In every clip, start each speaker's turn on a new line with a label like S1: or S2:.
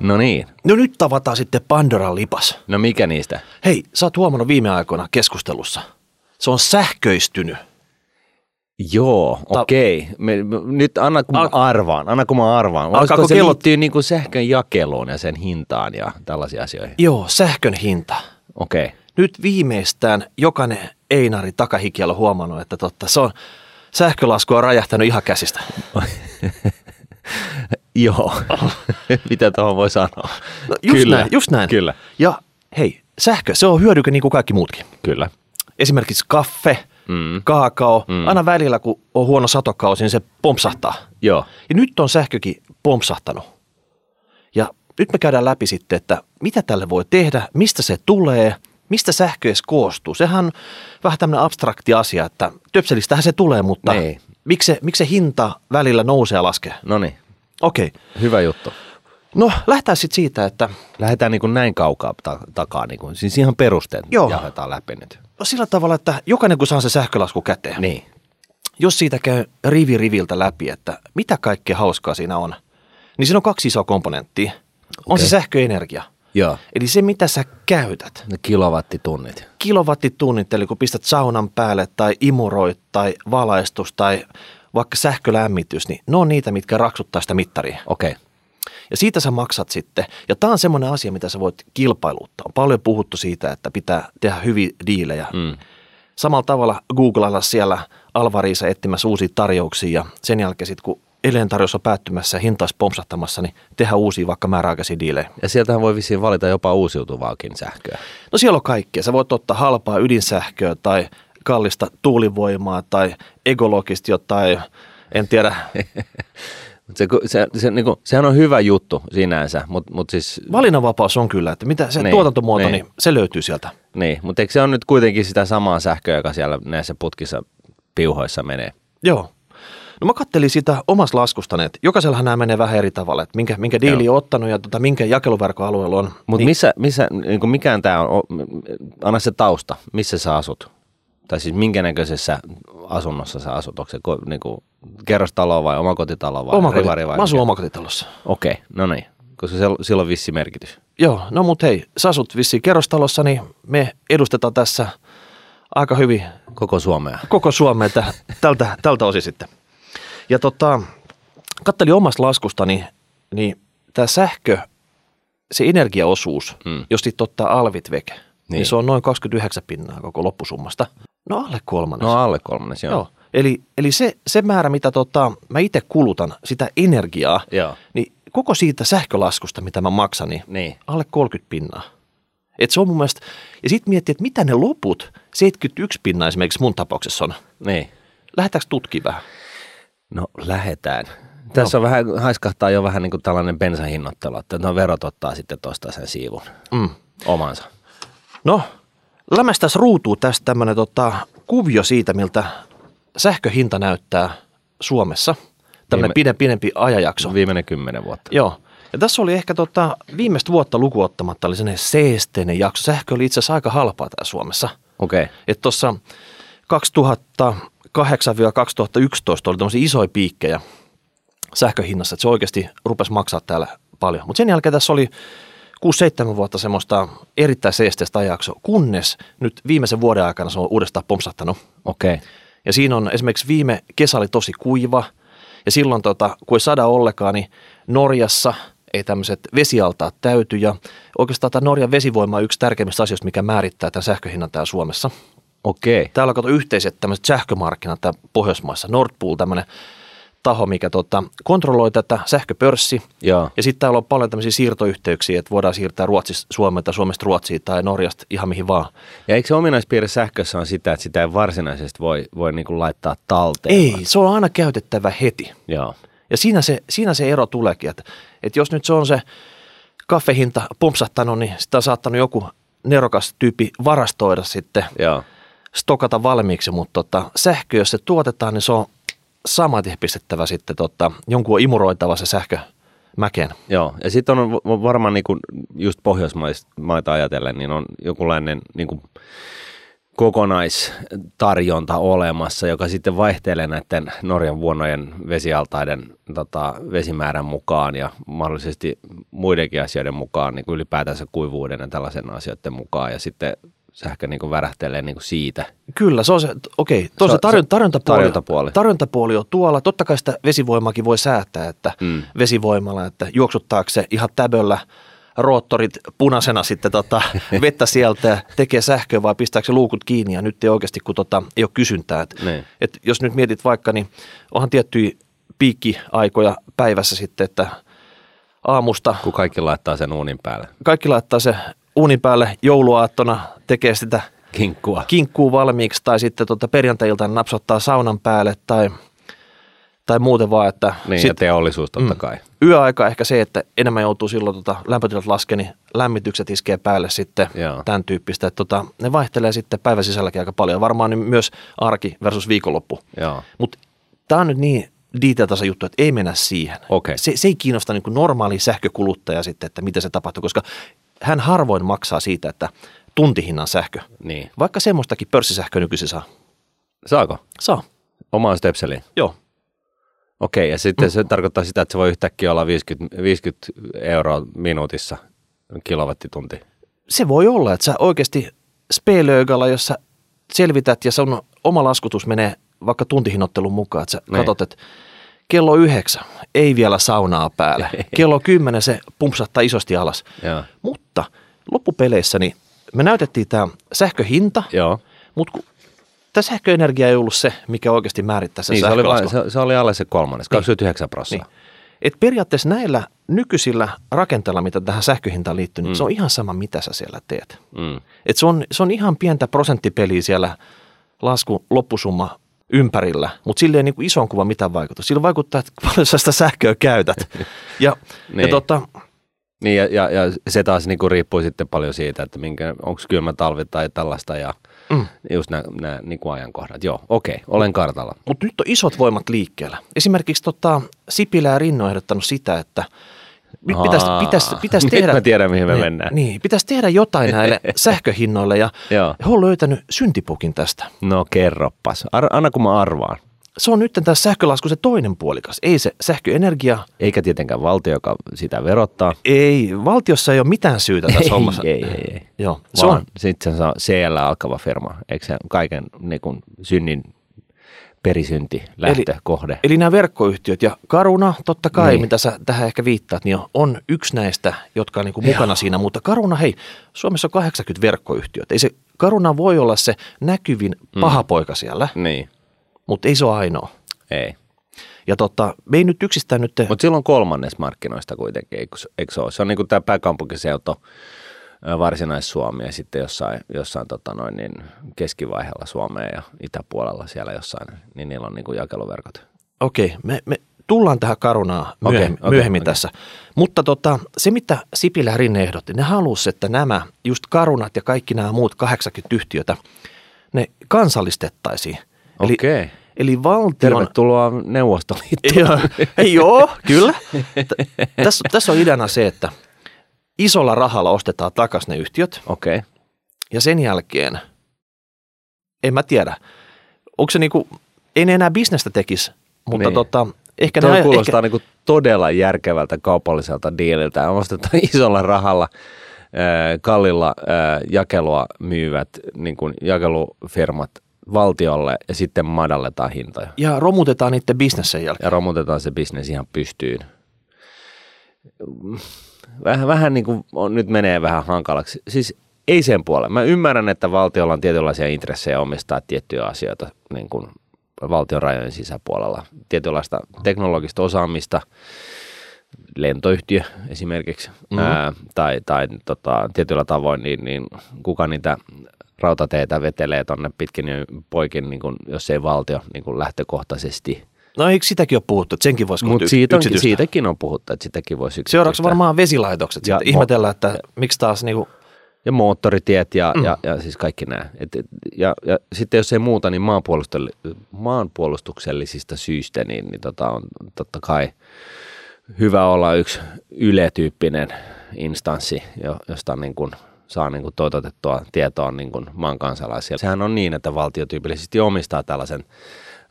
S1: No niin.
S2: No nyt tavataan sitten Pandoran lipas.
S1: No mikä niistä?
S2: Hei, sä oot huomannut viime aikoina keskustelussa. Se on sähköistynyt.
S1: Joo,
S2: Ta-
S1: okei. Me, me, nyt anna kun
S2: Al-
S1: mä arvaan, anna kun mä arvaan.
S2: Alkaako
S1: se
S2: kellot-
S1: liittyy niin kuin sähkön jakeluun ja sen hintaan ja tällaisiin asioihin?
S2: Joo, sähkön hinta.
S1: Okei.
S2: Nyt viimeistään jokainen Einari takahikiellä on huomannut, että totta, se on, sähkölasku on räjähtänyt ihan käsistä.
S1: Joo. Mitä tuohon voi sanoa?
S2: No just näin, just näin.
S1: Kyllä,
S2: Ja hei, sähkö, se on hyödyke niin kuin kaikki muutkin.
S1: kyllä.
S2: Esimerkiksi kaffe,
S1: Mm.
S2: kaakao,
S1: Mm.
S2: aina välillä kun on huono satokausi, niin se pompsahtaa.
S1: Joo.
S2: Ja nyt on sähkökin pompsahtanut. Ja nyt me käydään läpi sitten, että mitä tälle voi tehdä, mistä se tulee, mistä sähkö edes koostuu. Sehän on vähän tämmöinen abstrakti asia, että töpselistähän se tulee, mutta
S1: Niin.
S2: miksi se, miksi se hinta välillä nousee ja laskee?
S1: No niin,
S2: Okei,
S1: hyvä juttu.
S2: no lähdetään sitten siitä, että
S1: Lähdetään niin kuin näin kaukaa ta- takaa, niin kuin, siis ihan perusteet
S2: Joo.
S1: jaetaan läpi nyt.
S2: no sillä tavalla, että jokainen kun saa se sähkölasku käteen,
S1: Niin.
S2: jos siitä käy rivi riviltä läpi, että mitä kaikkea hauskaa siinä on, niin siinä on kaksi isoa komponenttia. On
S1: Okei.
S2: se sähköenergia,
S1: Joo.
S2: eli se mitä sä käytät.
S1: Ne kilowattitunnit.
S2: kilowattitunnit, eli kun pistät saunan päälle tai imuroit tai valaistus tai vaikka sähkölämmitys, niin ne on niitä, mitkä raksuttaa sitä mittaria.
S1: Okei. Okay.
S2: Ja siitä sä maksat sitten. Ja tämä on semmoinen asia, mitä sä voit kilpailuttaa. On paljon puhuttu siitä, että pitää tehdä hyviä diilejä.
S1: Mm.
S2: Samalla tavalla googlailla siellä Alvariisa etsimässä uusia tarjouksia ja sen jälkeen sitten kun edelleen tarjous on päättymässä ja hinta olisi pompsahtamassa, niin tehdä uusia vaikka määräaikaisia diilejä.
S1: Ja sieltähän voi vissiin valita jopa uusiutuvaakin sähköä.
S2: No siellä on kaikkea. Sä voit ottaa halpaa ydinsähköä tai kallista tuulivoimaa tai ekologista jotain, en tiedä.
S1: Se, se, se, niin kuin, sehän on hyvä juttu sinänsä, mutta mut siis,
S2: Valinnanvapaus on kyllä, että mitä se
S1: Niin,
S2: tuotantomuoto,
S1: niin.
S2: niin se löytyy sieltä.
S1: niin, mutta eikö se on nyt kuitenkin sitä samaa sähköä, joka siellä näissä putkissa piuhoissa menee?
S2: Joo. No mä kattelin sitä omassa laskustani, että jokaisellahan nämä menee vähän eri tavalla, että minkä, minkä diili on ottanut ja tota, minkä jakeluverkon alueella on.
S1: Mutta
S2: niin,
S1: missä, missä niin mikään tämä on, anna se tausta, missä sä asut? Tai siis minkä näköisessä asunnossa sä asut? Onko se ko, niin kuin, kerrostalo vai omakotitalo vai
S2: omakoti,
S1: rivari vai
S2: mä asun
S1: mikä?
S2: omakotitalossa.
S1: Okei, no niin, koska se, sillä on vissi merkitys.
S2: Joo, no mut hei, sä asut vissiin kerrostalossa, niin me edustetaan tässä aika hyvin
S1: Koko Suomea.
S2: koko Suomea tä- tältä, tältä osin sitten. Ja tota, kattelin omasta laskustani, niin tämä sähkö, se energiaosuus,
S1: Mm.
S2: mm. jos sitten ottaa alvit veke. Niin.
S1: niin
S2: se on noin 29 pinnaa koko loppusummasta. No alle kolmannes.
S1: No alle kolmannes, joo.
S2: Joo. Eli, eli se, se määrä, mitä tota, mä itse kulutan, sitä energiaa,
S1: Joo.
S2: niin koko siitä sähkölaskusta, mitä mä maksan, niin
S1: Niin.
S2: alle 30 pinnaa. Et se on mun mielestä, ja sitten miettii, että mitä ne loput, 71 pinnaa esimerkiksi mun tapauksessa on.
S1: Niin.
S2: Lähdetäänkö tutkimaan vähän?
S1: No lähetään. Tässä on vähän, haiskahtaa jo vähän niin kuin tällainen bensahinnoittelu, että no verot ottaa sitten tuosta sen siivun
S2: Mm.
S1: omansa.
S2: No, lämästäs ruutuu tästä tämmöinen tota, kuvio siitä, miltä sähköhinta näyttää Suomessa. Tämmöinen
S1: Viime-
S2: pidempi, pidempi ajanjakso.
S1: Viimeinen kymmenen vuotta.
S2: Joo. Ja tässä oli ehkä tota, viimeistä vuotta lukuottamatta oli sellainen seesteinen jakso. Sähkö oli itse asiassa aika halpaa täällä Suomessa.
S1: Okei. Okay.
S2: Että tuossa 2008-2011 oli tämmöisiä isoja piikkejä sähköhinnassa, että se oikeasti rupesi maksaa täällä paljon. Mutta sen jälkeen tässä oli 6-7 vuotta semmoista erittäin seesteistä ajanjaksoa, kunnes nyt viimeisen vuoden aikana se on uudestaan pompsahtanut.
S1: Okei. Okay.
S2: Ja siinä on esimerkiksi viime kesä oli tosi kuiva ja silloin tota, kun ei sada ollenkaan, niin Norjassa ei tämmöiset vesialtaat täyty ja oikeastaan tämä Norjan vesivoima on yksi tärkeimmistä asioista, mikä määrittää tämän sähköhinnan täällä Suomessa.
S1: Okei. Okay.
S2: Täällä on kato yhteiset tämmöiset sähkömarkkinat täällä Pohjoismaissa, Nord Pool tämmöinen taho, mikä tota, kontrolloi tätä sähköpörssi.
S1: Joo.
S2: Ja sitten täällä on paljon tämmöisiä siirtoyhteyksiä, että voidaan siirtää Ruotsista Suomeen tai Suomesta Ruotsiin tai Norjasta ihan mihin vaan.
S1: Ja eikö se ominaispiirre sähkössä on sitä, että sitä ei varsinaisesti voi, voi niin kuin laittaa talteen?
S2: Ei, se on aina käytettävä heti.
S1: Joo.
S2: Ja siinä se, siinä se ero tuleekin, että, että jos nyt se on se kaffehinta pompsahtanut, niin sitä on saattanut joku nerokas tyyppi varastoida sitten,
S1: Joo.
S2: stokata valmiiksi, mutta tota, sähkö, jos se tuotetaan, niin se on saman tien pistettävä sitten, tota, jonkun on imuroitava se sähkö mäkeen.
S1: Joo, ja sitten on varmaan niin kuin just Pohjoismaita ajatellen, niin on jokinlainen niin kuin kokonaistarjonta olemassa, joka sitten vaihtelee näiden Norjan vuonojen vesialtaiden tota, vesimäärän mukaan ja mahdollisesti muidenkin asioiden mukaan, niin kuin ylipäätänsä kuivuuden ja tällaisen asioiden mukaan. Ja sitten sähkö niin kuin värähtelee niin kuin siitä.
S2: Kyllä, se on se, okei, tuo
S1: Se-
S2: se, tarjon,
S1: se-
S2: tarjontapuoli,
S1: tarjontapuoli.
S2: tarjontapuoli on tuolla. Totta kai sitä vesivoimaakin voi säätää, että
S1: Mm.
S2: vesivoimalla, että juoksuttaako se ihan täböllä roottorit punaisena sitten tota, vettä sieltä ja tekee sähköä vai pistääkö se luukut kiinni ja nyt ei oikeasti, kun tota, ei ole kysyntää. Et,
S1: Niin.
S2: et jos nyt mietit vaikka, niin onhan tiettyjä piikkiaikoja päivässä sitten, että aamusta
S1: Kun kaikki laittaa sen uunin päälle.
S2: kaikki laittaa se uunin päälle jouluaattona, tekee sitä
S1: Kinkkua.
S2: kinkkuu valmiiksi tai sitten tota perjantai-iltana napsottaa saunan päälle tai, tai muuten vaan, että
S1: Niin,
S2: sit
S1: ja teollisuus totta
S2: Mm.
S1: kai.
S2: yöaika ehkä se, että enemmän joutuu silloin tota, lämpötilat laskee, niin lämmitykset iskee päälle sitten
S1: Joo.
S2: tämän tyyppistä. Että tota, ne vaihtelee sitten päivän sisälläkin aika paljon. Varmaan niin myös arki versus viikonloppu. Mutta tämä on nyt niin detailtasa juttu, että ei mennä siihen.
S1: Okei.
S2: Se, se ei kiinnosta niin normaali sähkökuluttaja sitten, että miten se tapahtuu, koska hän harvoin maksaa siitä, että tuntihinnan sähkö.
S1: Niin.
S2: Vaikka semmoistakin pörssisähköä nykyisin saa.
S1: Saako?
S2: Saa,
S1: Omaan stepseliin?
S2: joo.
S1: Okei, ja sitten se tarkoittaa sitä, että se voi yhtäkkiä olla 50, 50 euroa minuutissa kilowattitunti.
S2: Se voi olla, että sä oikeasti spelöögalla, jos sä selvität ja sun oma laskutus menee vaikka tuntihinnoittelun mukaan, että sä
S1: Niin.
S2: katsot, että kello yhdeksän ei vielä saunaa päällä. Kello kymmenen se pumpsattaa isosti alas.
S1: Joo.
S2: Mutta loppupeleissä niin me näytettiin tämä sähköhinta,
S1: Joo.
S2: mutta kun tämä sähköenergia ei ollut se, mikä oikeasti määrittää se
S1: Niin, se, oli vain, se, se, oli alle se kolmannes, 29 prosenttia.
S2: Niin. Et periaatteessa näillä nykyisillä rakenteilla, mitä tähän sähköhintaan liittyy, niin
S1: Mm.
S2: se on ihan sama, mitä sä siellä teet.
S1: Mm.
S2: Et se, on, se on ihan pientä prosenttipeliä siellä lasku loppusumma ympärillä, mutta sillä ei niin kuin ison kuva mitään vaikutusta. Sillä vaikuttaa, että paljon sä sitä sähköä käytät. Ja,
S1: Niin.
S2: ja tota,
S1: Niin, ja, ja, ja se taas niinku riippuu sitten paljon siitä, että onko kylmä talvi tai tällaista ja
S2: mm.
S1: just nämä, nämä niinku ajankohdat. Joo, okei, olen kartalla.
S2: Mutta nyt on isot voimat liikkeellä. Esimerkiksi tota, Sipilä ja Rinno on ehdottanut sitä, että nyt pitäisi, pitäisi, pitäisi
S1: nyt
S2: tehdä...
S1: mä tiedän, mihin me
S2: niin,
S1: mennään.
S2: Niin, pitäisi tehdä jotain näille sähköhinnoille ja he on löytänyt syntipukin tästä.
S1: No kerroppas. Ar- anna kun mä arvaan.
S2: Se on nyt tässä sähkölasku se toinen puolikas. Ei se sähköenergia,
S1: Eikä tietenkään valtio, joka sitä verottaa.
S2: ei, valtiossa ei ole mitään syytä tässä hommassa.
S1: ei, ei, ei.
S2: Joo, se
S1: Vaan
S2: on,
S1: sitten se on CL alkava firma. Eikö se kaiken niin kuin, synnin perisynti, lähtökohde?
S2: Eli nämä verkkoyhtiöt ja Karuna, totta kai,
S1: Niin.
S2: mitä sä tähän ehkä viittaat, niin on- on yksi näistä, jotka on niin kuin mukana siinä. Mutta Karuna, hei, Suomessa on 80 verkkoyhtiöt. Ei se, Karuna voi olla se näkyvin paha poika siellä,
S1: Niin,
S2: mutta ei se ole ainoa.
S1: ei.
S2: Ja tota, me ei nyt yksistään nyt...
S1: Mutta silloin kolmannes markkinoista kuitenkin, eikö, eikö se ole? Se on niin kuin tämä pääkaupunkiseuto, ä, Varsinais-Suomi ja sitten jossain, jossain tota noin, niin keskivaiheella Suomea ja itäpuolella siellä jossain, niin niillä on niin kuin jakeluverkot.
S2: Okei, me, me tullaan tähän Karunaan myöhemmin,
S1: okei,
S2: myöhemmin
S1: okei.
S2: tässä. Mutta tota, se, mitä Sipilä ja Rinne ehdotti, ne halusi, että nämä, just Karunat ja kaikki nämä muut 80 yhtiötä, ne kansallistettaisiin. Eli,
S1: Okei.
S2: eli valtion...
S1: Tervetuloa Neuvostoliittoon.
S2: Joo, ei, joo, kyllä. Tässä, tässä on ideana se, että isolla rahalla ostetaan takaisin ne yhtiöt
S1: Okei.
S2: ja sen jälkeen, en mä tiedä, onko se niinku, ei ne enää bisnestä tekisi, mutta
S1: Niin.
S2: tota, ehkä
S1: Tuo
S2: ne,
S1: kuulostaa
S2: ehkä,
S1: niin todella järkevältä kaupalliselta diililtä. Ostetaan isolla rahalla ää, kallilla ää, jakelua myyvät niin kuin jakelufirmat valtiolle ja sitten madalletaan hintoja.
S2: ja romutetaan niiden bisnes sen jälkeen.
S1: Ja romutetaan se bisnes ihan pystyyn. Vähän, vähän niin kuin on, nyt menee vähän hankalaksi. Siis ei sen puolella. Mä ymmärrän, että valtiolla on tietynlaisia intressejä omistaa tiettyjä asioita niin kuin valtion rajojen sisäpuolella. Tietynlaista teknologista osaamista, lentoyhtiö esimerkiksi,
S2: Mhm.
S1: mm-hmm. ää, tai, tai tota, tietyllä tavoin, niin, niin kuka niitä rautateitä vetelee tuonne pitkin ja poikin, niin kuin, jos ei valtio niin kuin lähtökohtaisesti.
S2: No eikö sitäkin ole puhuttu, että senkin voisi
S1: Mutta siitä on,
S2: yksityistä?
S1: siitäkin on puhuttu, että sitäkin voisi
S2: Seuraavaksi
S1: yksityistää.
S2: varmaan vesilaitokset.
S1: Ja
S2: Sitten
S1: mo-
S2: ihmetellään, että miksi taas niinku,
S1: Ja moottoritiet ja,
S2: Mm.
S1: ja, ja siis kaikki nämä. Et, ja, ja sitten jos ei muuta, niin maanpuolustuksellisista syistä, niin, niin tota on totta kai hyvä olla yksi yletyyppinen instanssi, jo- josta niin kuin saa niin kuin toteutettua tietoa niin kuin maan kansalaisia. Sehän on niin, että valtio tyypillisesti omistaa tällaisen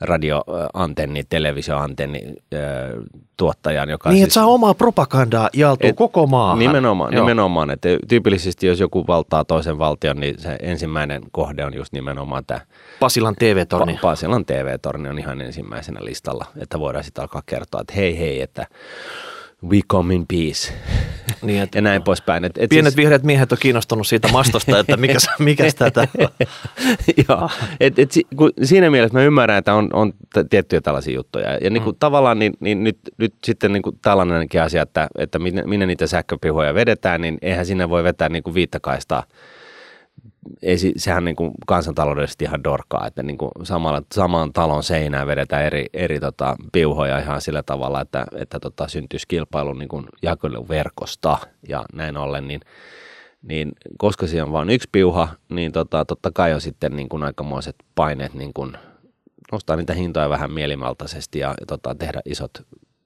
S1: radioantenni, televisioantenni tuottajan, joka
S2: Niin,
S1: siis,
S2: että saa omaa propagandaa jaltuu
S1: Et-
S2: koko maahan.
S1: Nimenomaan,
S2: Joo.
S1: nimenomaan, että tyypillisesti jos joku valtaa toisen valtion, niin se ensimmäinen kohde on just nimenomaan tämä
S2: Pasilan TV-torni.
S1: Pa- Pasilan TV-torni on ihan ensimmäisenä listalla, että voidaan sitten alkaa kertoa, että hei hei, että we come in peace
S2: Niin, että
S1: ja näin poispäin. Et, et
S2: Pienet
S1: siis,
S2: vihreät miehet on kiinnostunut siitä mastosta, että mikä, mikä tätä on.
S1: joo, et, et, kun siinä mielessä mä ymmärrän, että on, on tiettyjä tällaisia juttuja. Ja niin kuin, mm. tavallaan niin, niin nyt, nyt sitten niin kuin tällainenkin asia, että, että minne, minne niitä sähköpihoja vedetään, niin eihän sinne voi vetää niin kuin viittakaistaa. Ei, sehän niin kuin kansantaloudellisesti ihan dorkaa, että niin kuin samalla, saman talon seinään vedetään eri, eri tota, piuhoja ihan sillä tavalla, että, että tota, syntyisi kilpailu niin kuin jakeluverkosta ja näin ollen, niin niin koska siinä on vain yksi piuha, niin tota, totta kai on sitten niin kuin aikamoiset paineet niin kuin nostaa niitä hintoja vähän mielimaltaisesti ja, ja tota, tehdä isot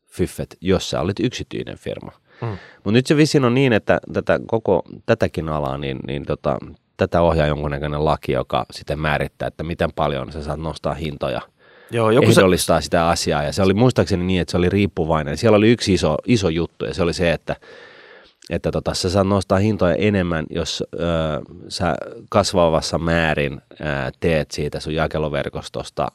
S1: fyffet, jos sä olet yksityinen firma.
S2: Mm.
S1: Mutta nyt se vissiin on niin, että tätä koko tätäkin alaa, niin, niin tota, tätä ohjaa jonkunnäköinen laki, joka sitten määrittää, että miten paljon sä saat nostaa hintoja
S2: Joo, joku se,
S1: ehdollistaa sitä asiaa. Ja se oli muistaakseni niin, että se oli riippuvainen. Siellä oli yksi iso, iso juttu ja se oli se, että, että tota, sä saat nostaa hintoja enemmän, jos ö, sä kasvavassa määrin ö, teet siitä sun jakeluverkostosta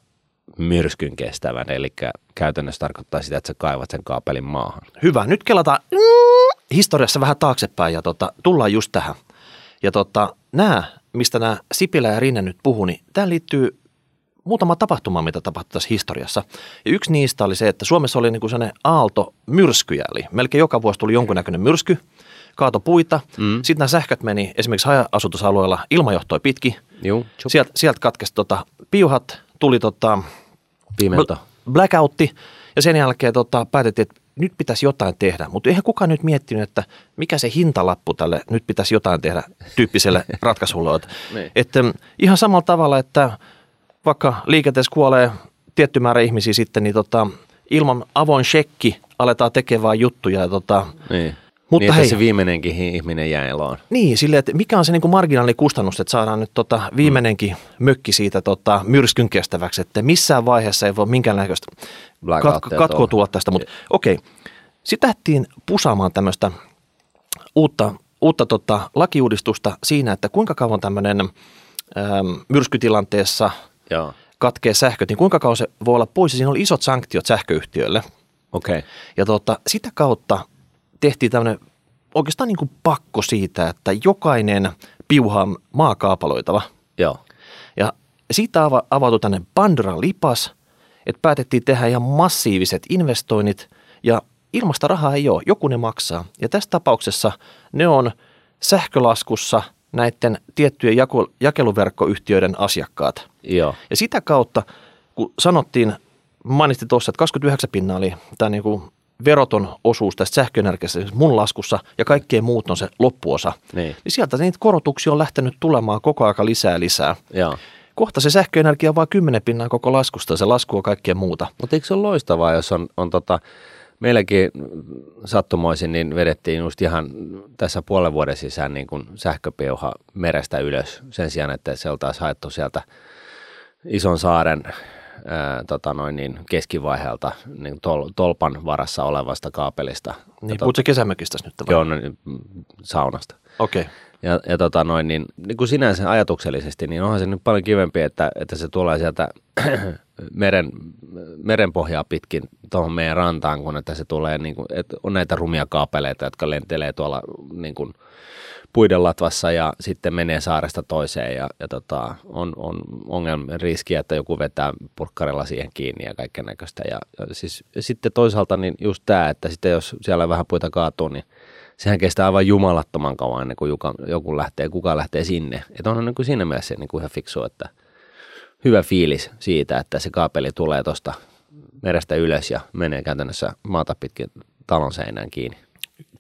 S1: myrskyn kestävän. Eli käytännössä tarkoittaa sitä, että sä kaivat sen kaapelin maahan.
S2: hyvä. Nyt kelataan mm, historiassa vähän taaksepäin ja tota, tullaan just tähän. Ja tota, nämä, mistä nämä Sipilä ja Rinne nyt puhuu, niin tämä liittyy muutama tapahtuma, mitä tapahtui tässä historiassa. Ja yksi niistä oli se, että Suomessa oli niinku sellainen aalto myrskyjä, eli melkein joka vuosi tuli jonkunnäköinen myrsky, kaato puita. Mm. Sitten nämä sähköt meni esimerkiksi haja-asutusalueella ilmajohtoi pitki.
S1: Juu,
S2: Sieltä, sieltä katkesi tota, piuhat, tuli tota, blackoutti ja sen jälkeen tota, päätettiin, että nyt pitäisi jotain tehdä. Mutta eihän kukaan nyt miettinyt, että mikä se hintalappu tälle nyt pitäisi jotain tehdä tyyppiselle ratkaisulle. Että,
S1: Niin.
S2: että ihan samalla tavalla, että vaikka liikenteessä kuolee tietty määrä ihmisiä sitten, niin tota, ilman avoin shekki aletaan tekemään juttuja. Ja tota,
S1: Niin.
S2: Mutta
S1: niin, että
S2: hei.
S1: se viimeinenkin ihminen jää eloon.
S2: niin, sille, että mikä on se niin kuin marginaalikustannus, että saadaan nyt tota viimeinenkin mökki siitä tota myrskyn kestäväksi, että missään vaiheessa ei voi minkäännäköistä katko, katkoa tulla tästä, mutta okei. Sitten lähdettiin pusaamaan tämmöistä uutta, uutta tota, lakiuudistusta siinä, että kuinka kauan tämmöinen äm, myrskytilanteessa
S1: Joo,
S2: katkee sähköt, niin kuinka kauan se voi olla pois. Siinä oli isot sanktiot sähköyhtiöille.
S1: okei. Okay.
S2: Ja tota, sitä kautta tehtiin tämmöinen oikeastaan niin kuin pakko siitä, että jokainen piuha on maakaapaloitava.
S1: Joo.
S2: Ja siitä ava- avautui tänne Pandoran lipas, että päätettiin tehdä ihan massiiviset investoinnit ja ilmasta rahaa ei ole, joku ne maksaa. Ja tässä tapauksessa ne on sähkölaskussa näiden tiettyjen jako- jakeluverkkoyhtiöiden asiakkaat.
S1: Joo.
S2: Ja sitä kautta, kun sanottiin, mainitsin tuossa, että 29 pinnaa oli tämä niinku veroton osuus tästä sähköenergiasta siis mun laskussa ja kaikkeen muut on se loppuosa.
S1: Niin.
S2: Niin sieltä niitä korotuksia on lähtenyt tulemaan koko aika lisää ja lisää.
S1: Joo.
S2: Kohta se sähköenergia on vain 10 pinnaa koko laskusta ja se lasku on kaikkea muuta.
S1: Mutta eikö se ole loistavaa, jos on, on tota, meilläkin sattumoisin, niin vedettiin just ihan tässä puolen vuoden sisään niin kuin sähköpiuha merestä ylös sen sijaan, että se oltaisiin haettu sieltä ison saaren ää, tota noin niin keskivaiheelta niin tol, tolpan varassa olevasta kaapelista.
S2: Niin,
S1: Ja
S2: puhutko kesämökistä nyt? vai?
S1: Joo, no niin, mm, saunasta.
S2: Okei. Okay.
S1: Ja, ja tota noin, niin, niin kuin sinänsä ajatuksellisesti, niin onhan se nyt paljon kivempi, että, että se tulee sieltä meren, merenpohjaa pitkin tuohon meidän rantaan, kun että se tulee, niin kuin, että on näitä rumia kaapeleita, jotka lentelee tuolla niin kuin, puiden latvassa ja sitten menee saaresta toiseen ja, ja tota, on, on ongelma riski, että joku vetää purkkarilla siihen kiinni ja kaiken näköistä. Ja, ja siis, ja sitten toisaalta niin just tämä, että sitten jos siellä vähän puita kaatuu, niin sehän kestää aivan jumalattoman kauan ennen kuin joka, joku lähtee, kuka lähtee sinne. Että onhan niin kuin siinä mielessä niin kuin ihan fiksu, että hyvä fiilis siitä, että se kaapeli tulee tuosta merestä ylös ja menee käytännössä maata pitkin talon seinään kiinni.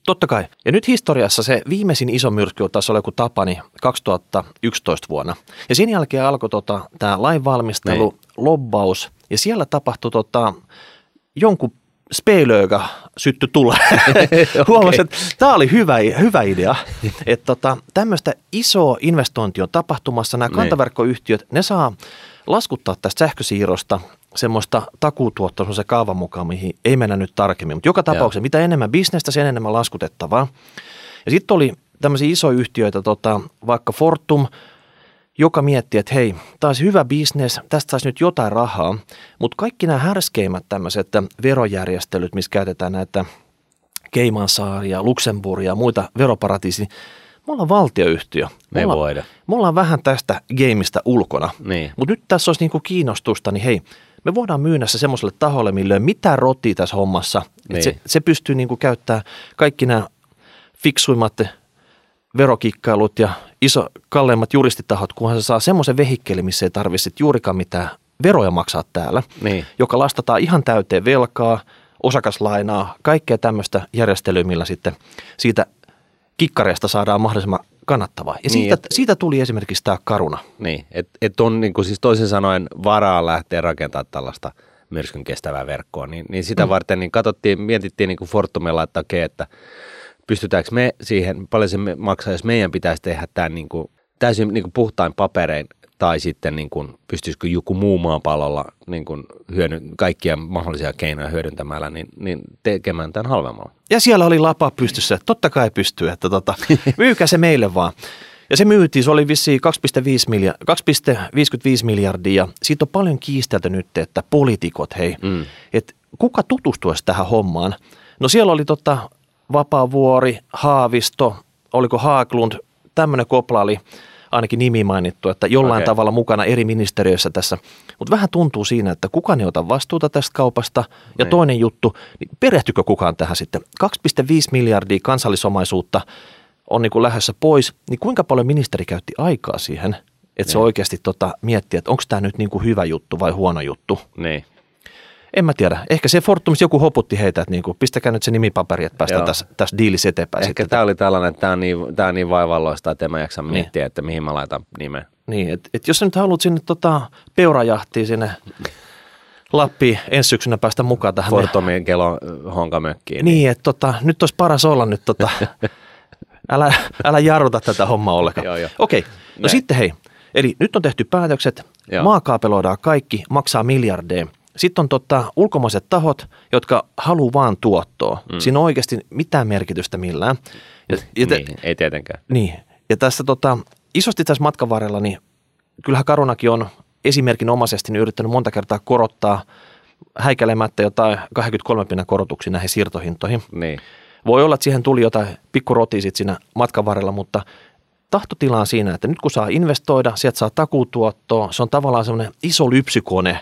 S2: Totta kai. Ja nyt historiassa se viimeisin iso myrsky taisi olla joku Tapani 2011 vuonna. Ja sen jälkeen alkoi tota, tämä lainvalmistelu,
S1: Niin.
S2: lobbaus ja siellä tapahtui tota, jonkun speilööga sytty tulee. Huomasin, että tämä oli hyvä, hyvä idea. Että tota, tämmöistä isoa investointia on tapahtumassa. Nämä
S1: Niin.
S2: kantaverkkoyhtiöt, ne saa laskuttaa tästä sähkösiirrosta semmoista takuutuottoa semmoisen kaavan mukaan, mihin ei mennä nyt tarkemmin. Mutta joka tapauksessa, mitä enemmän bisnestä, sen enemmän laskutettavaa. Ja sitten oli tämmöisiä isoja yhtiöitä, tota, vaikka Fortum, joka miettii, että hei, tämä olisi hyvä bisnes, tästä saisi nyt jotain rahaa, mutta kaikki nämä härskeimmät tämmöiset verojärjestelyt, missä käytetään näitä Keimansaaria, Luxemburgia ja muita veroparatiisia, me ollaan valtioyhtiö.
S1: Me ei
S2: ollaan,
S1: voida.
S2: me ollaan vähän tästä gameista ulkona.
S1: Niin.
S2: Mutta nyt tässä olisi niinku kiinnostusta, niin hei, me voidaan myydä se semmoiselle taholle, millä ei mitään rotia tässä hommassa.
S1: Niin.
S2: Se, se pystyy niinku käyttämään kaikki nämä fiksuimmat verokikkailut ja iso, kalleimmat juristitahot, kunhan se saa semmoisen vehikkeli, missä ei tarvitse juurikaan mitään veroja maksaa täällä,
S1: Niin.
S2: joka lastataan ihan täyteen velkaa, osakaslainaa, kaikkea tämmöistä järjestelyä, millä sitten siitä kikkareesta saadaan mahdollisimman kannattavaa. Ja
S1: Niin,
S2: siitä,
S1: et-
S2: siitä tuli esimerkiksi tämä Karuna.
S1: Niin, että et on niin kuin siis toisin sanoen varaa lähteä rakentamaan tällaista myrskyn kestävää verkkoa, niin, niin sitä mm. varten niin katsottiin, mietittiin niin kuin Fortumilla, että okei, että pystytäänkö me siihen, paljon se maksaa, jos meidän pitäisi tehdä tämä niin kuin täysin niin kuin puhtain paperein, tai sitten niin kuin, pystyisikö joku muu maapallolla niin kuin hyödy, kaikkia mahdollisia keinoja hyödyntämällä, niin, niin tekemään tämän halvemmalla.
S2: Ja siellä oli lapa pystyssä, totta kai pystyy, että tota, myykää se meille vaan. Ja se myytiin, se oli vissiin 2,5 miljardia, 2,55 miljardia. ja Siitä on paljon kiistelty nyt, että poliitikot, hei,
S1: Mm.
S2: että kuka tutustuisi tähän hommaan? No siellä oli tota Vapaavuori, Haavisto, oliko Haaglund, tämmöinen kopla oli ainakin nimi mainittu, että jollain okay. tavalla mukana eri ministeriöissä tässä. Mutta vähän tuntuu siinä, että kukaan ei ota vastuuta tästä kaupasta. Ja
S1: Niin.
S2: toinen juttu, niin perehtykö kukaan tähän sitten? 2,5 miljardia kansallisomaisuutta on niin kuin lähdössä pois, niin kuinka paljon ministeri käytti aikaa siihen, että se
S1: Niin.
S2: oikeasti tota, miettii, että onko tämä nyt niin kuin hyvä juttu vai huono juttu?
S1: Niin.
S2: En mä tiedä. Ehkä se Fortumissa joku hoputti heitä, että niinku, pistäkää nyt se nimipaperi, että päästään
S1: Joo.
S2: tässä, tässä diilissä eteenpäin.
S1: Ehkä
S2: sitten.
S1: tämä oli tällainen, että tämä on niin, tää on niin vaivalloista, että en mä jaksa
S2: Niin.
S1: miettiä, että mihin mä laitan nimen.
S2: Niin, että et jos sä nyt haluat sinne tota, peurajahtiin sinne Lappiin ensi syksynä päästä mukaan tähän.
S1: Fortumin kelon honkamökkiin.
S2: Niin, että tota, nyt olisi paras olla nyt tota, älä, älä jarruta tätä hommaa ollenkaan.
S1: Joo, joo.
S2: Okei, no
S1: Näin.
S2: sitten hei, eli nyt on tehty päätökset,
S1: Joo.
S2: maakaapeloidaan kaikki, maksaa miljardeja. Sitten on tota, ulkomaiset tahot, jotka haluaa vaan tuottoa. Mm. Siinä on oikeasti mitään merkitystä millään. Ja, ja te,
S1: niin, ei tietenkään.
S2: niin. Ja tässä tota, isosti tässä matkan varrella, niin kyllähän Karunakin on esimerkinomaisesti niin yrittänyt monta kertaa korottaa häikäilemättä jotain 23 pinnan korotuksia näihin siirtohintoihin.
S1: Niin.
S2: Voi olla, että siihen tuli jotain pikkurotia sit siinä matkan varrella, mutta tahtotila on siinä, että nyt kun saa investoida, sieltä saa takuutuottoa, se on tavallaan semmoinen iso lypsykone,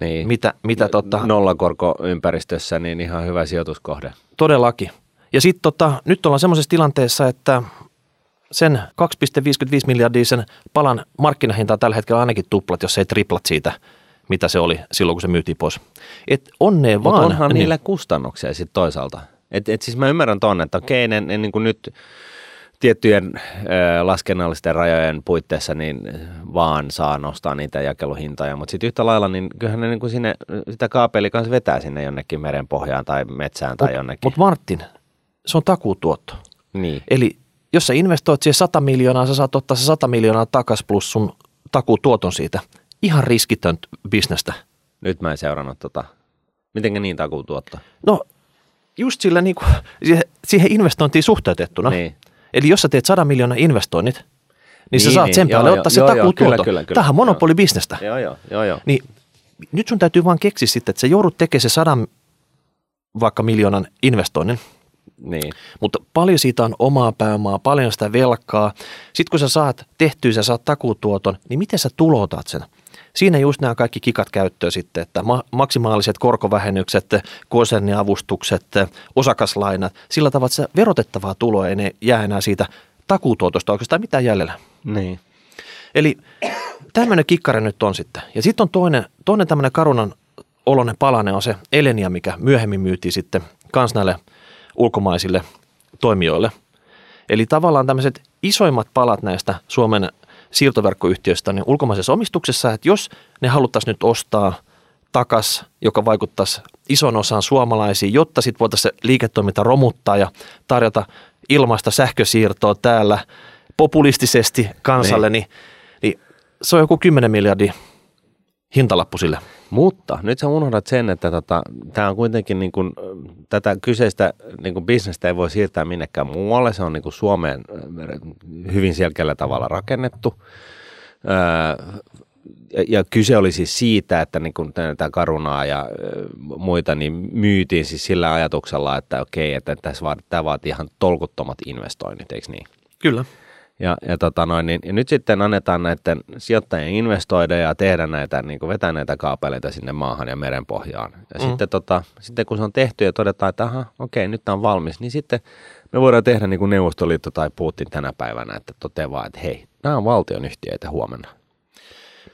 S1: niin.
S2: mitä, mitä tota,
S1: Nollakorkoympäristössä niin ihan hyvä sijoituskohde.
S2: Todellakin. Ja sitten tota, nyt ollaan semmoisessa tilanteessa, että sen 2,55 miljardia sen palan markkinahinta on tällä hetkellä ainakin tuplat, jos ei triplat siitä, mitä se oli silloin, kun se myytiin pois. Et onnea
S1: Mutta
S2: vaan.
S1: onhan
S2: niin.
S1: niillä kustannuksia sitten toisaalta. Et, et siis mä ymmärrän tuonne, että okei, ne, ne niin kuin nyt tiettyjen ö, laskennallisten rajojen puitteissa niin vaan saa nostaa niitä jakeluhintoja, mutta sitten yhtä lailla, niin kyllähän ne niin kuin sinne, sitä kaapeli kanssa vetää sinne jonnekin meren pohjaan tai metsään tai jonnekin.
S2: Mutta Martin, se on takuutuotto.
S1: niin.
S2: Eli jos sä investoit siihen 100 miljoonaa, sä saat ottaa se 100 miljoonaa takas plus sun takuutuoton siitä. Ihan riskitön bisnestä.
S1: Nyt mä en seurannut tota. Mitenkä niin takuu tuotto?
S2: No just sillä niin kuin, siihen, siihen investointiin suhteutettuna.
S1: Niin.
S2: Eli jos sä teet 100 miljoonaa investoinnit, niin, niin sä saat
S1: niin,
S2: sen päälle
S1: joo,
S2: ottaa
S1: joo,
S2: se
S1: kyllä.
S2: Tähän on monopolibisnestä.
S1: Joo, joo, joo, joo.
S2: Niin nyt sun täytyy vaan keksiä sitten, että sä joudut tekemään se sadan vaikka miljoonan investoinnin,
S1: Niin.
S2: mutta paljon siitä on omaa pääomaa, paljon sitä velkaa. Sitten kun sä saat tehtyä, sä saat takuutuoton, niin miten sä tulotat sen? Siinä just nämä kaikki kikat käyttöön sitten, että ma- maksimaaliset korkovähennykset, konserniavustukset, osakaslainat, sillä tavalla, että se verotettavaa tuloa ei jää enää siitä takuutuotosta oikeastaan mitään jäljellä.
S1: Niin.
S2: Eli tämmöinen kikkari nyt on sitten. Ja sitten on toinen, toinen tämmöinen karunan oloinen palanen on se Elenia, mikä myöhemmin myytiin sitten kans näille ulkomaisille toimijoille. Eli tavallaan tämmöiset isoimmat palat näistä Suomen siirtoverkkoyhtiöistä niin ulkomaisessa omistuksessa, että jos ne haluttaisiin nyt ostaa takas, joka vaikuttaisi ison osaan suomalaisiin, jotta sitten voitaisiin liiketoiminta romuttaa ja tarjota ilmaista sähkösiirtoa täällä populistisesti kansalle, niin, niin se on joku 10 miljardia hintalappu sille.
S1: Mutta nyt sä unohdat sen, että tota, tämä on kuitenkin niin kuin, tätä kyseistä niin kuin bisnestä ei voi siirtää minnekään muualle. Se on niin kuin Suomeen hyvin selkeällä tavalla rakennettu. Öö, ja, ja kyse oli siis siitä, että niin kun tätä karunaa ja muita niin myytiin siis sillä ajatuksella, että okei, että tässä vaat, tämä vaatii ihan tolkuttomat investoinnit, eikö niin?
S2: Kyllä.
S1: Ja, ja, tota noin, niin, ja nyt sitten annetaan näiden sijoittajien investoida ja tehdä näitä, niin kuin vetää näitä kaapeleita sinne maahan ja merenpohjaan. Ja mm. sitten, tota, sitten kun se on tehty ja todetaan, että aha, okei, nyt tämä on valmis, niin sitten me voidaan tehdä niin kuin Neuvostoliitto tai Putin tänä päivänä, että toteaa, että hei, nämä on valtionyhtiöitä huomenna.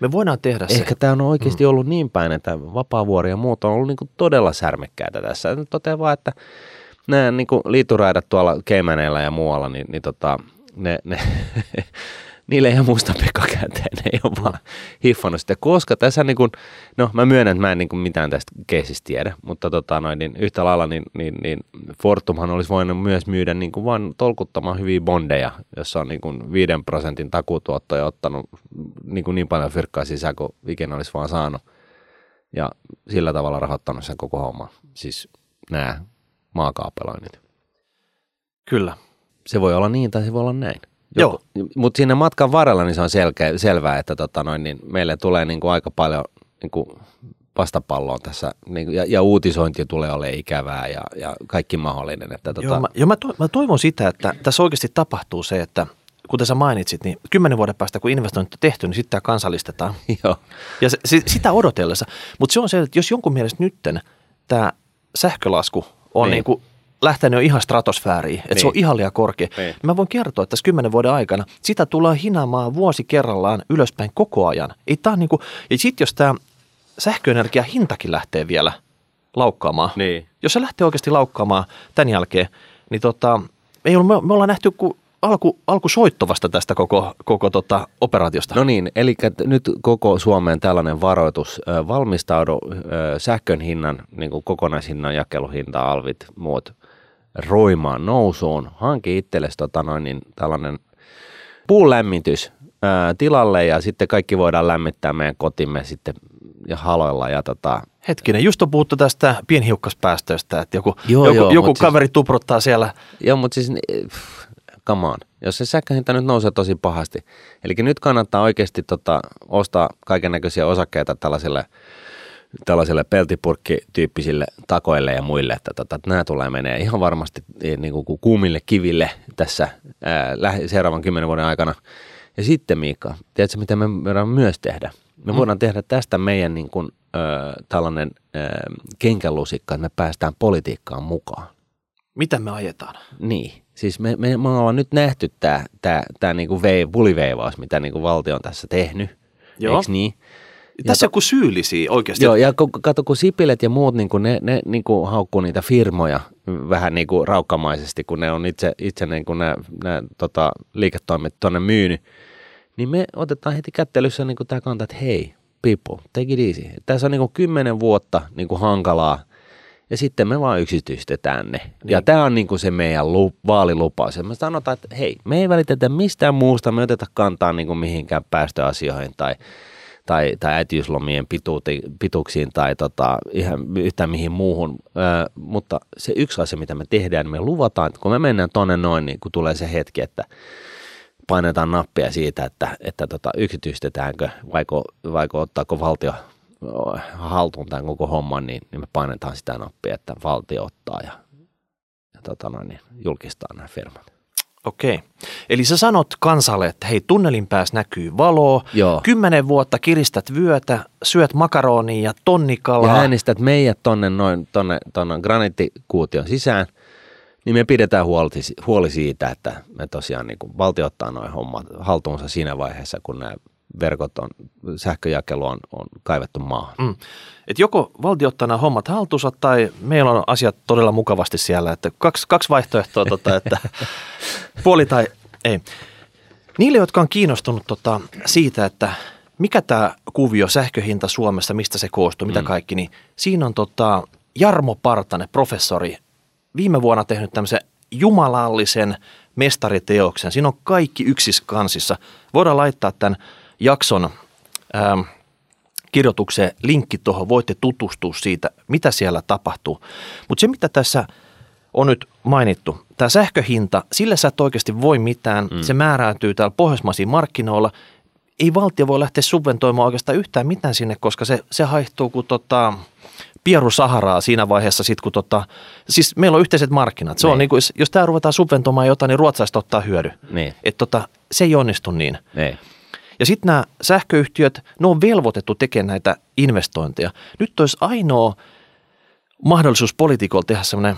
S2: Me voidaan tehdä se.
S1: Ehkä tämä on oikeasti mm. ollut niin päin, että Vapaavuori ja muut on ollut niin kuin todella särmekkäitä tässä. Toteaa vaan, että nämä niin kuin liituraidat tuolla Keimäneillä ja muualla, niin, niin tota, ne, ne niille ei ole muista pekakäänteen, ne ei ole vaan hiffannut sitä, koska tässä niin kuin, no mä myönnän, että mä en niin kuin mitään tästä keisistä tiedä, mutta tota noin, niin yhtä lailla niin, niin, niin Fortumhan olisi voinut myös myydä niin kuin vaan tolkuttoman hyviä bondeja, jossa on niin kuin 5 prosentin takutuotto ja ottanut niin, kuin niin paljon fyrkkaa sisään kuin ikinä olisi vaan saanut ja sillä tavalla rahoittanut sen koko homma, siis nämä maakaapeloinnit.
S2: Kyllä.
S1: Se voi olla niin tai se voi olla näin. Joo. Mutta siinä matkan varrella niin se on selkeä, selvää, että tota noin, niin meille tulee niin kuin aika paljon niin kuin vastapalloa tässä niin kuin, ja, ja uutisointi tulee olemaan ikävää ja, ja kaikki mahdollinen. Että, tota...
S2: Joo, mä, jo, mä, to, mä toivon sitä, että tässä oikeasti tapahtuu se, että kuten sä mainitsit, niin kymmenen vuoden päästä, kun investoinnit on tehty, niin sitten tämä kansallistetaan.
S1: Joo.
S2: Ja se, se, sitä odotellessa. Mutta se on se, että jos jonkun mielestä nytten tämä sähkölasku on niin. Niin kuin lähtenyt jo ihan stratosfääriin, että niin. se on niin. ihan liian korkea. Niin. Mä voin kertoa, että tässä kymmenen vuoden aikana sitä tullaan hinaamaan vuosi kerrallaan ylöspäin koko ajan. Ei tää niinku, ja sitten jos tämä sähköenergia hintakin lähtee vielä laukkaamaan,
S1: niin.
S2: jos se lähtee oikeasti laukkaamaan tämän jälkeen, niin tota, ei ole, me, me ollaan nähty kuin alku, alku soittovasta tästä koko, koko tota operaatiosta.
S1: No niin, eli nyt koko Suomeen tällainen varoitus. Valmistaudu sähkön hinnan, niin kuin kokonaishinnan, jakeluhinta, alvit, muut roimaan nousuun. Hanki itsellesi tota noin, niin tällainen puulämmitys ää, tilalle ja sitten kaikki voidaan lämmittää meidän kotimme sitten ja haloilla. Ja tota...
S2: Hetkinen, just on puhuttu tästä pienhiukkaspäästöistä, että joku, joo, joku, joo, joku kaveri siis, tupruttaa siellä.
S1: Joo, mutta siis come on. Jos se sähköhinta nyt nousee tosi pahasti. Eli nyt kannattaa oikeasti tota, ostaa kaiken näköisiä osakkeita tällaiselle – tällaisille peltipurkkityyppisille takoille ja muille, että, tota, että nämä tulee menee ihan varmasti eh, niin kuin kuumille kiville tässä ää, seuraavan kymmenen vuoden aikana. Ja sitten Miikka, tiedätkö mitä me voidaan myös tehdä? Me mm. voidaan tehdä tästä meidän niin kuin, ö, tällainen ö, kenkälusikka, että me päästään politiikkaan mukaan.
S2: Mitä me ajetaan?
S1: Niin, siis me, me, me ollaan nyt nähty tämä tää, tää niinku vei, puliveivaus, mitä niinku valtio on tässä tehnyt, Joo. eikö niin?
S2: Tässä joku syyllisiä oikeasti.
S1: Joo, ja kato, kun Sipilet ja muut, niin kuin ne, ne niin kuin haukkuu niitä firmoja vähän niin kuin raukkamaisesti, kun ne on itse, itse niin kuin nämä, nämä tota, liiketoimet tuonne myynyt, niin me otetaan heti kättelyssä niin kuin tämä kanta, että hei, people, take it easy. Tässä on niin kuin kymmenen vuotta niin kuin hankalaa, ja sitten me vaan yksityistetään ne. Niin. Ja tämä on niin kuin se meidän lu, vaalilupaus. Ja me sanotaan, että hei, me ei välitetä mistään muusta, me oteta kantaa niin kuin mihinkään päästöasioihin tai tai, tai äitiyslomien pituuti, tai tota, ihan yhtään mihin muuhun. Ö, mutta se yksi asia, mitä me tehdään, niin me luvataan, että kun me mennään tonne noin, niin kun tulee se hetki, että painetaan nappia siitä, että, että tota, yksityistetäänkö vaiko, vaiko ottaako valtio haltuun tämän koko homman, niin, niin me painetaan sitä nappia, että valtio ottaa ja, ja tota niin julkistaa nämä firmat.
S2: Okei. Eli sä sanot kansalle, että hei, tunnelin päässä näkyy valoa,
S1: Joo.
S2: kymmenen vuotta kiristät vyötä, syöt makaronia ja tonnikalaa.
S1: Ja äänestät meidät tonne, noin, tonne, tonne graniittikuution sisään, niin me pidetään huoli, huoli siitä, että me tosiaan niin kuin valtio ottaa noin hommat haltuunsa siinä vaiheessa, kun nämä verkot on, sähköjakelu on, on kaivettu maahan. Mm.
S2: Et joko valtio ottaa nämä hommat haltuunsa tai meillä on asiat todella mukavasti siellä. Että kaksi, kaksi vaihtoehtoa, tota, että puoli tai ei. Niille, jotka on kiinnostunut tota, siitä, että mikä tämä kuvio, sähköhinta Suomessa, mistä se koostuu, mitä
S1: Mm.
S2: kaikki, niin siinä on tota Jarmo Partanen, professori, viime vuonna tehnyt tämmöisen jumalallisen mestariteoksen. Siinä on kaikki yksissä kansissa. Voidaan laittaa tämän jakson ähm, kirjoitukseen linkki tuohon, voitte tutustua siitä, mitä siellä tapahtuu. Mutta se, mitä tässä on nyt mainittu, tämä sähköhinta, sillä sä et oikeasti voi mitään, mm. se määräytyy täällä pohjoismaisiin markkinoilla. Ei valtio voi lähteä subventoimaan oikeastaan yhtään mitään sinne, koska se, se haihtuu kuin tota, pieru Saharaa siinä vaiheessa, sit kun tota, siis meillä on yhteiset markkinat. Se on
S1: Niin.
S2: niin kuin, jos, jos tämä ruvetaan subventoimaan jotain, niin ruotsalaiset ottaa hyödy.
S1: Niin,
S2: Et tota, se ei onnistu niin.
S1: ei.
S2: Ja sitten nämä sähköyhtiöt, ne on velvoitettu tekemään näitä investointeja. Nyt olisi ainoa mahdollisuus poliitikolla tehdä semmoinen,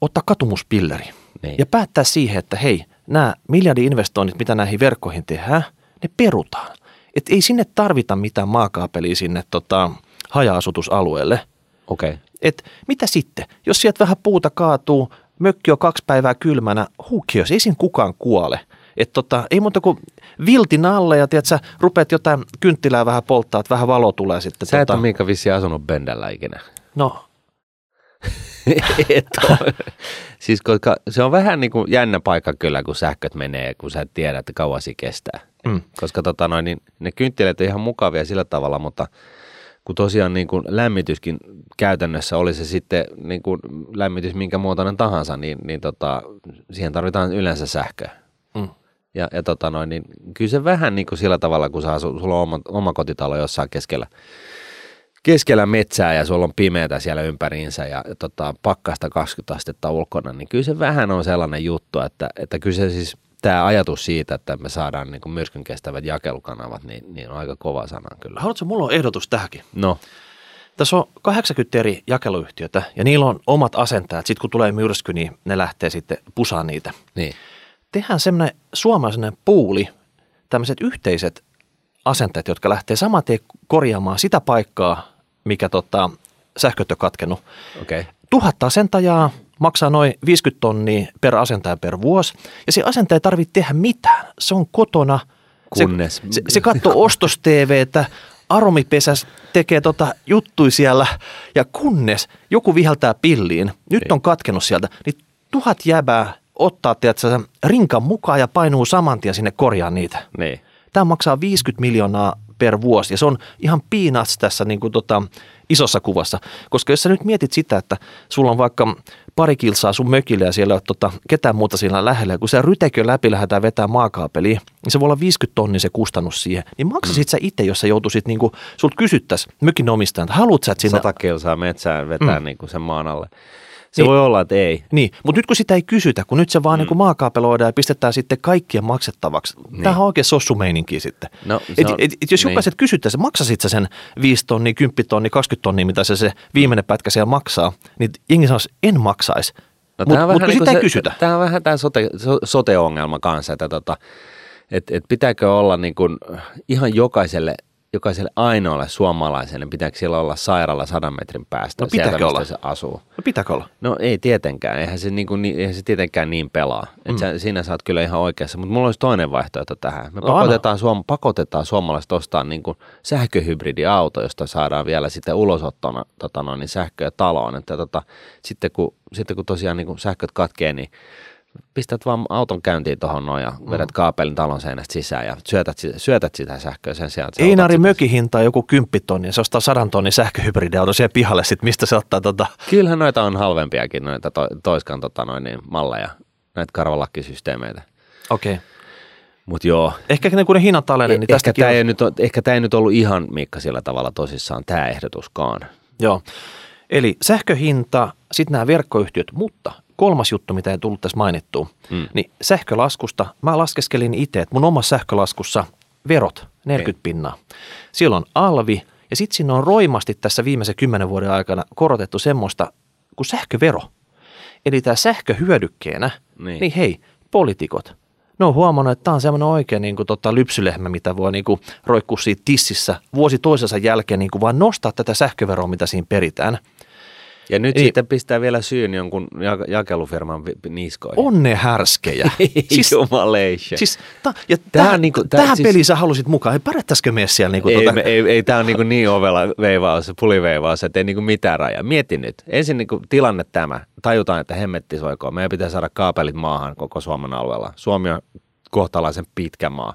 S2: ottaa katumuspilleri
S1: Niin.
S2: ja päättää siihen, että hei, nämä miljardi-investoinnit, mitä näihin verkkoihin tehdään, ne perutaan. Et ei sinne tarvita mitään maakaapelia sinne tota, haja-asutusalueelle.
S1: Okei. Okay.
S2: Et mitä sitten? Jos sieltä vähän puuta kaatuu, mökki on kaksi päivää kylmänä, cares? Ei siinä kukaan kuole. Et tota, ei muuta kuin viltin alle ja tiedät, sä rupeat jotain kynttilää vähän polttaa, että vähän valo tulee sitten.
S1: Sä et
S2: tota,
S1: ole Miika vissi asunut Bendellä ikinä.
S2: No,
S1: et siis koska se on vähän niin kuin jännä paikka kyllä, kun sähköt menee, kun sä et tiedä, että kauan se kestää.
S2: mm,
S1: Koska tota noin, niin ne kynttilät on ihan mukavia sillä tavalla, mutta kun tosiaan niin kuin lämmityskin käytännössä oli se sitten niin kuin lämmitys minkä muotoinen tahansa, niin, niin tota, siihen tarvitaan yleensä sähköä. Ja, ja tota noin, niin kyllä se vähän niin kuin sillä tavalla, kun asu, sulla on oma, oma kotitalo jossain keskellä, keskellä metsää ja sulla on pimeätä siellä ympäriinsä ja tota, pakkasta 20 astetta ulkona, niin kyllä se vähän on sellainen juttu, että, että kyllä se siis tämä ajatus siitä, että me saadaan niin kuin myrskyn kestävät jakelukanavat, niin, niin on aika kova sana kyllä.
S2: Haluatko, mulla on ehdotus tähänkin.
S1: No,
S2: Tässä on 80 eri jakeluyhtiötä ja niillä on omat asentajat. Sitten kun tulee myrsky, niin ne lähtee sitten pusaan niitä.
S1: niin.
S2: Tehdään semmoinen suomalainen puuli, tämmöiset yhteiset asentajat, jotka lähtee saman tien korjaamaan sitä paikkaa, mikä tota, sähköt on katkenut.
S1: Okay.
S2: Tuhat asentajaa maksaa noin 50 tonnia per asentaja per vuosi. Ja se asentaja ei tarvitse tehdä mitään. Se on kotona.
S1: Kunnes-
S2: Se, se, se katsoo ostos TVtä, aromipesäs tekee tota juttui siellä ja kunnes joku viheltää pilliin, nyt
S1: Niin.
S2: on katkenut sieltä, niin tuhat jäbää ottaa tiedätkö, rinkan mukaan ja painuu saman tien sinne korjaan niitä.
S1: Niin.
S2: Tämä maksaa 50 miljoonaa per vuosi ja se on ihan peanuts tässä niin kuin tota, isossa kuvassa. Koska jos sä nyt mietit sitä, että sulla on vaikka pari kilsaa sun mökille ja siellä ei ole tota, ketään muuta siinä lähellä, ja kun se rytekö läpi lähdetään vetää maakaapeliin, niin se voi olla 50 tonnia se kustannus siihen. Niin maksasit sä itse, jos sä joutuisit, niin kuin, sulta kysyttäisiin mökin omistajan, että haluat sä, että sinne...
S1: Sata kilsaa metsään vetää
S2: Mm.
S1: mm. niin kuin sen maan alle. Se
S2: Niin.
S1: voi olla, että ei.
S2: Niin, mutta nyt kun sitä ei kysytä, kun nyt se vaan mm. niin kuin maakaapeloidaan ja pistetään sitten kaikkien maksettavaksi. Niin.
S1: Niin.
S2: Tämähän on oikein sossumeininki sitten.
S1: No,
S2: et,
S1: on-
S2: et, et, jos
S1: niin.
S2: jokaiset kysyttäisiin, maksasit sä sen 5 tonnia, 10 tonnia, 20 tonnia, mitä se, se viimeinen pätkä siellä maksaa, niin jengi sanoisi, en maksaisi.
S1: No,
S2: Mutta mut,
S1: niinku
S2: sitä ei kysytä.
S1: Tämä on vähän tämä sote, so- sote-ongelma kanssa, että tota, et, et pitääkö olla niin kuin ihan jokaiselle, jokaiselle ainoalle suomalaiselle, pitääkö siellä olla sairaala sadan metrin päästä
S2: No,
S1: sieltä, mistä
S2: olla?
S1: se asuu?
S2: No pitääkö olla?
S1: No ei tietenkään, eihän se, niin kuin, niin- eihän se tietenkään niin pelaa. Et
S2: Mm.
S1: sä, siinä sä oot kyllä ihan oikeassa, mutta mulla olisi toinen vaihtoehto tähän. Me
S2: No, anna.
S1: pakotetaan, suom, pakotetaan suomalaiset ostaa niin kuin sähköhybridiauto, josta saadaan vielä sitten ulosottona tota noin, niin sähköä taloon. Että tota, sitten, kun, sitten kun tosiaan niin kuin sähköt katkee, niin pistät vaan auton käyntiin tuohon noin ja vedät kaapelin talon seinästä sisään ja syötät, syötät sitä sähköä sen sijaan. että sä
S2: Einari
S1: otat sitä-
S2: mökin hinta on joku 10 tonnia, se ostaa 100 tonnin sähköhybridiauto siihen pihalle, sit mistä se ottaa tota...
S1: Kyllähän noita on halvempiakin, noita to, toiskan tota noin, niin malleja, näitä karvalakkisysteemeitä.
S2: Okei. Okay.
S1: Mutta joo,
S2: Ehkä ne, kun ne hinnat alenee, niin
S1: ehkä
S2: tästäkin
S1: tämä ei, nyt, ehkä tää ei nyt ollut ihan Mikka sillä tavalla tosissaan tämä ehdotuskaan.
S2: Joo. Eli sähköhinta, sitten nämä verkkoyhtiöt, mutta kolmas juttu, mitä ei tullut tässä mainittua, mm. Niin sähkölaskusta, mä laskeskelin itse, että mun omassa sähkölaskussa verot, 40 pinnaa. Siellä on alvi, ja sitten siinä on roimasti tässä viimeisen kymmenen vuoden aikana korotettu semmoista kuin sähkövero. Eli tämä sähkö hyödykkeenä, niin.
S1: Niin.
S2: niin hei, poliitikot, ne on huomannut, että tämä on semmoinen oikein niin kuin, tota, lypsylehmä, mitä voi niin kuin, roikkua siitä tississä vuosi toisensa jälkeen, niin kuin, vaan nostaa tätä sähköveroa, mitä siinä peritään.
S1: Ja nyt
S2: Ei-
S1: sitten pistää vielä syyn jonkun ja- jakelufirman niskoihin.
S2: On ne härskejä.
S1: siis, Jumalation.
S2: Siis, ta, ja tähän,
S1: on niinku- tää-
S2: tähän
S1: siis-
S2: peliin sä halusit mukaan. Ei pärjättäisikö me siellä niinku
S1: ei,
S2: tota,
S1: me, ei, ei tämä on niin, niin ovella veivaus, puliveivaus, että ei niin mitään rajaa. Mieti nyt. Ensin niin tilanne tämä. Tajutaan, että hemmetti soikoo. Meidän pitää saada kaapelit maahan koko Suomen alueella. Suomi on kohtalaisen pitkä maa.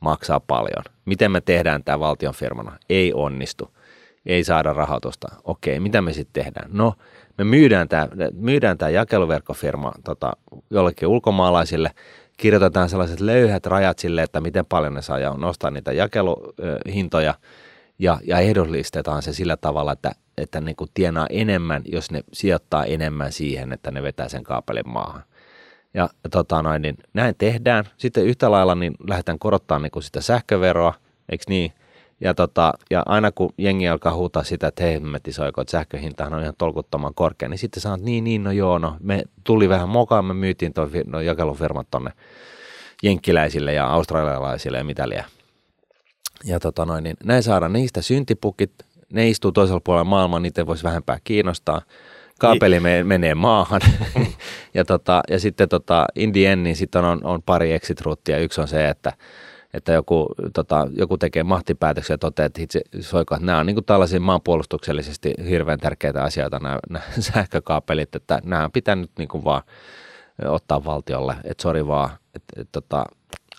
S1: Maksaa paljon. Miten me tehdään tämä valtion firmana? Ei onnistu. Ei saada rahoitusta. Okei, mitä me sitten tehdään? No, me myydään tämä, myydään tämä jakeluverkkofirma tota, jollekin ulkomaalaisille, kirjoitetaan sellaiset löyhät rajat sille, että miten paljon ne saa nostaa niitä jakeluhintoja ja, ja ehdollistetaan se sillä tavalla, että, että niin kuin tienaa enemmän, jos ne sijoittaa enemmän siihen, että ne vetää sen kaapelin maahan. Ja tota noin, niin näin tehdään. Sitten yhtä lailla niin lähdetään korottaa niin kuin sitä sähköveroa, eikö niin? Ja, tota, ja aina kun jengi alkaa huutaa sitä, että hei, me tisoiko, että sähköhintahan on ihan tolkuttoman korkea, niin sitten sanot, niin, niin, no joo, no me tuli vähän mokaan, me myytiin tuon no, jakelufirmat tonne jenkkiläisille ja australialaisille ja mitä liian. Ja tota noin, niin näin saadaan niistä syntipukit, ne istuu toisella puolella maailmaa, niitä voisi vähempää kiinnostaa. Kaapeli me, menee maahan. ja, tota, ja sitten tota, in the end, niin sitten on, on pari exit routea. Yksi on se, että, että joku, tota, joku tekee mahtipäätöksiä ja toteaa, että itse soiko, että nämä on niin kuin tällaisia maanpuolustuksellisesti hirveän tärkeitä asioita, nämä, nämä sähkökaapelit, että nämä pitää nyt niin kuin vaan ottaa valtiolle, että sori vaan, että, että tota,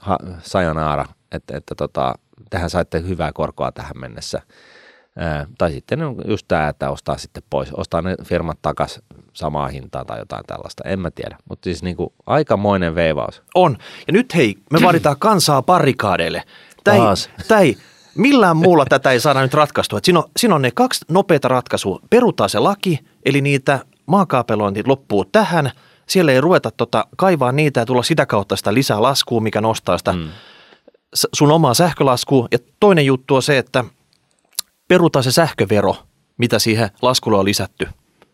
S1: ha, sayonara, että, että tota, tähän saitte hyvää korkoa tähän mennessä. Ää, tai sitten just tämä, että ostaa sitten pois, ostaa ne firmat takas samaa hintaa tai jotain tällaista, en mä tiedä. Mutta siis niinku aikamoinen veivaus.
S2: On. Ja nyt hei, me vaaditaan kansaa barrikaadeille. Tää ei,
S1: Taas.
S2: millään muulla tätä ei saada nyt ratkaistua. Et Siinä on, siinä on ne kaksi nopeata ratkaisua. Perutaan se laki, eli niitä maakaapelointi loppuu tähän. Siellä ei ruveta tota, kaivaa niitä ja tulla sitä kautta sitä lisää laskua, mikä nostaa sitä mm. sun omaa sähkölaskua. Ja toinen juttu on se, että perutaan se sähkövero, mitä siihen laskulle on lisätty.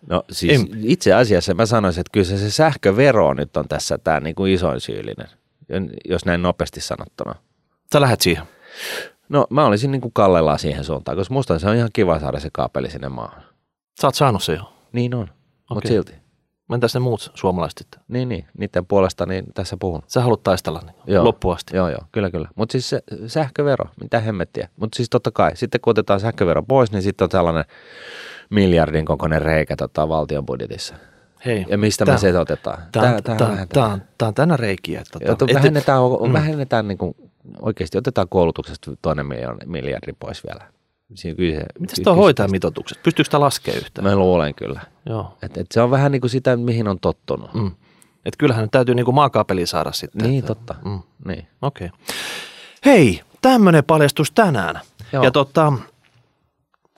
S1: No siis
S2: En-
S1: itse asiassa mä sanoisin, että kyllä se, se sähkövero nyt on tässä tämä niinku isoin syyllinen, jos näin nopeasti sanottuna.
S2: Sä lähdet siihen.
S1: No mä olisin niinku kallellaan siihen suuntaan, koska musta se on ihan kiva saada se kaapeli sinne maahan.
S2: Sä oot saanut se jo.
S1: Niin on, mutta
S2: Okei.
S1: silti.
S2: Entäs ne muut suomalaiset sitten?
S1: Niin, niin, niiden puolesta niin tässä puhun.
S2: Sä haluat taistella niin
S1: Joo.
S2: loppuun asti.
S1: Joo, joo, kyllä, kyllä. Mutta siis se sähkövero, mitä hemmettiä. Mutta siis totta kai, sitten kun otetaan sähkövero pois, niin sitten on tällainen miljardin kokoinen reikä tota, valtion budjetissa.
S2: Hei,
S1: Ja mistä
S2: tää-
S1: me se otetaan?
S2: Tämä on, tänä reikiä. Tota, et-
S1: vähennetään,
S2: mm.
S1: vähennetään niin kuin, oikeasti, otetaan koulutuksesta toinen miljardi pois vielä. Siinä kyllä se,
S2: Miten tuo
S1: se-
S2: hoitajamitoitukset? Pystyykö sitä laskemaan yhtään?
S1: Mä luulen kyllä.
S2: Joo.
S1: Et, et se on vähän niin kuin sitä, mihin on tottunut.
S2: Mm. Et kyllähän nyt täytyy niinku maakaapeli saada sitten.
S1: Niin,
S2: että-
S1: totta.
S2: Mm.
S1: Niin.
S2: Okei. Okay. Hei, tämmöinen paljastus tänään.
S1: Joo.
S2: Ja tota,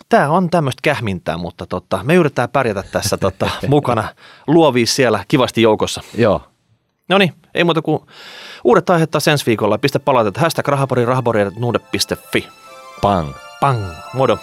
S2: tämä on tämmöistä kähmintää, mutta tota, me yritetään pärjätä tässä tota, mukana luovia siellä kivasti joukossa.
S1: Joo.
S2: No niin, ei muuta kuin uudet aiheet taas ensi viikolla. Pistä palautetta. Hashtag rahapori, rahapori, nuude.fi.
S1: Pang.
S2: Pang, modo.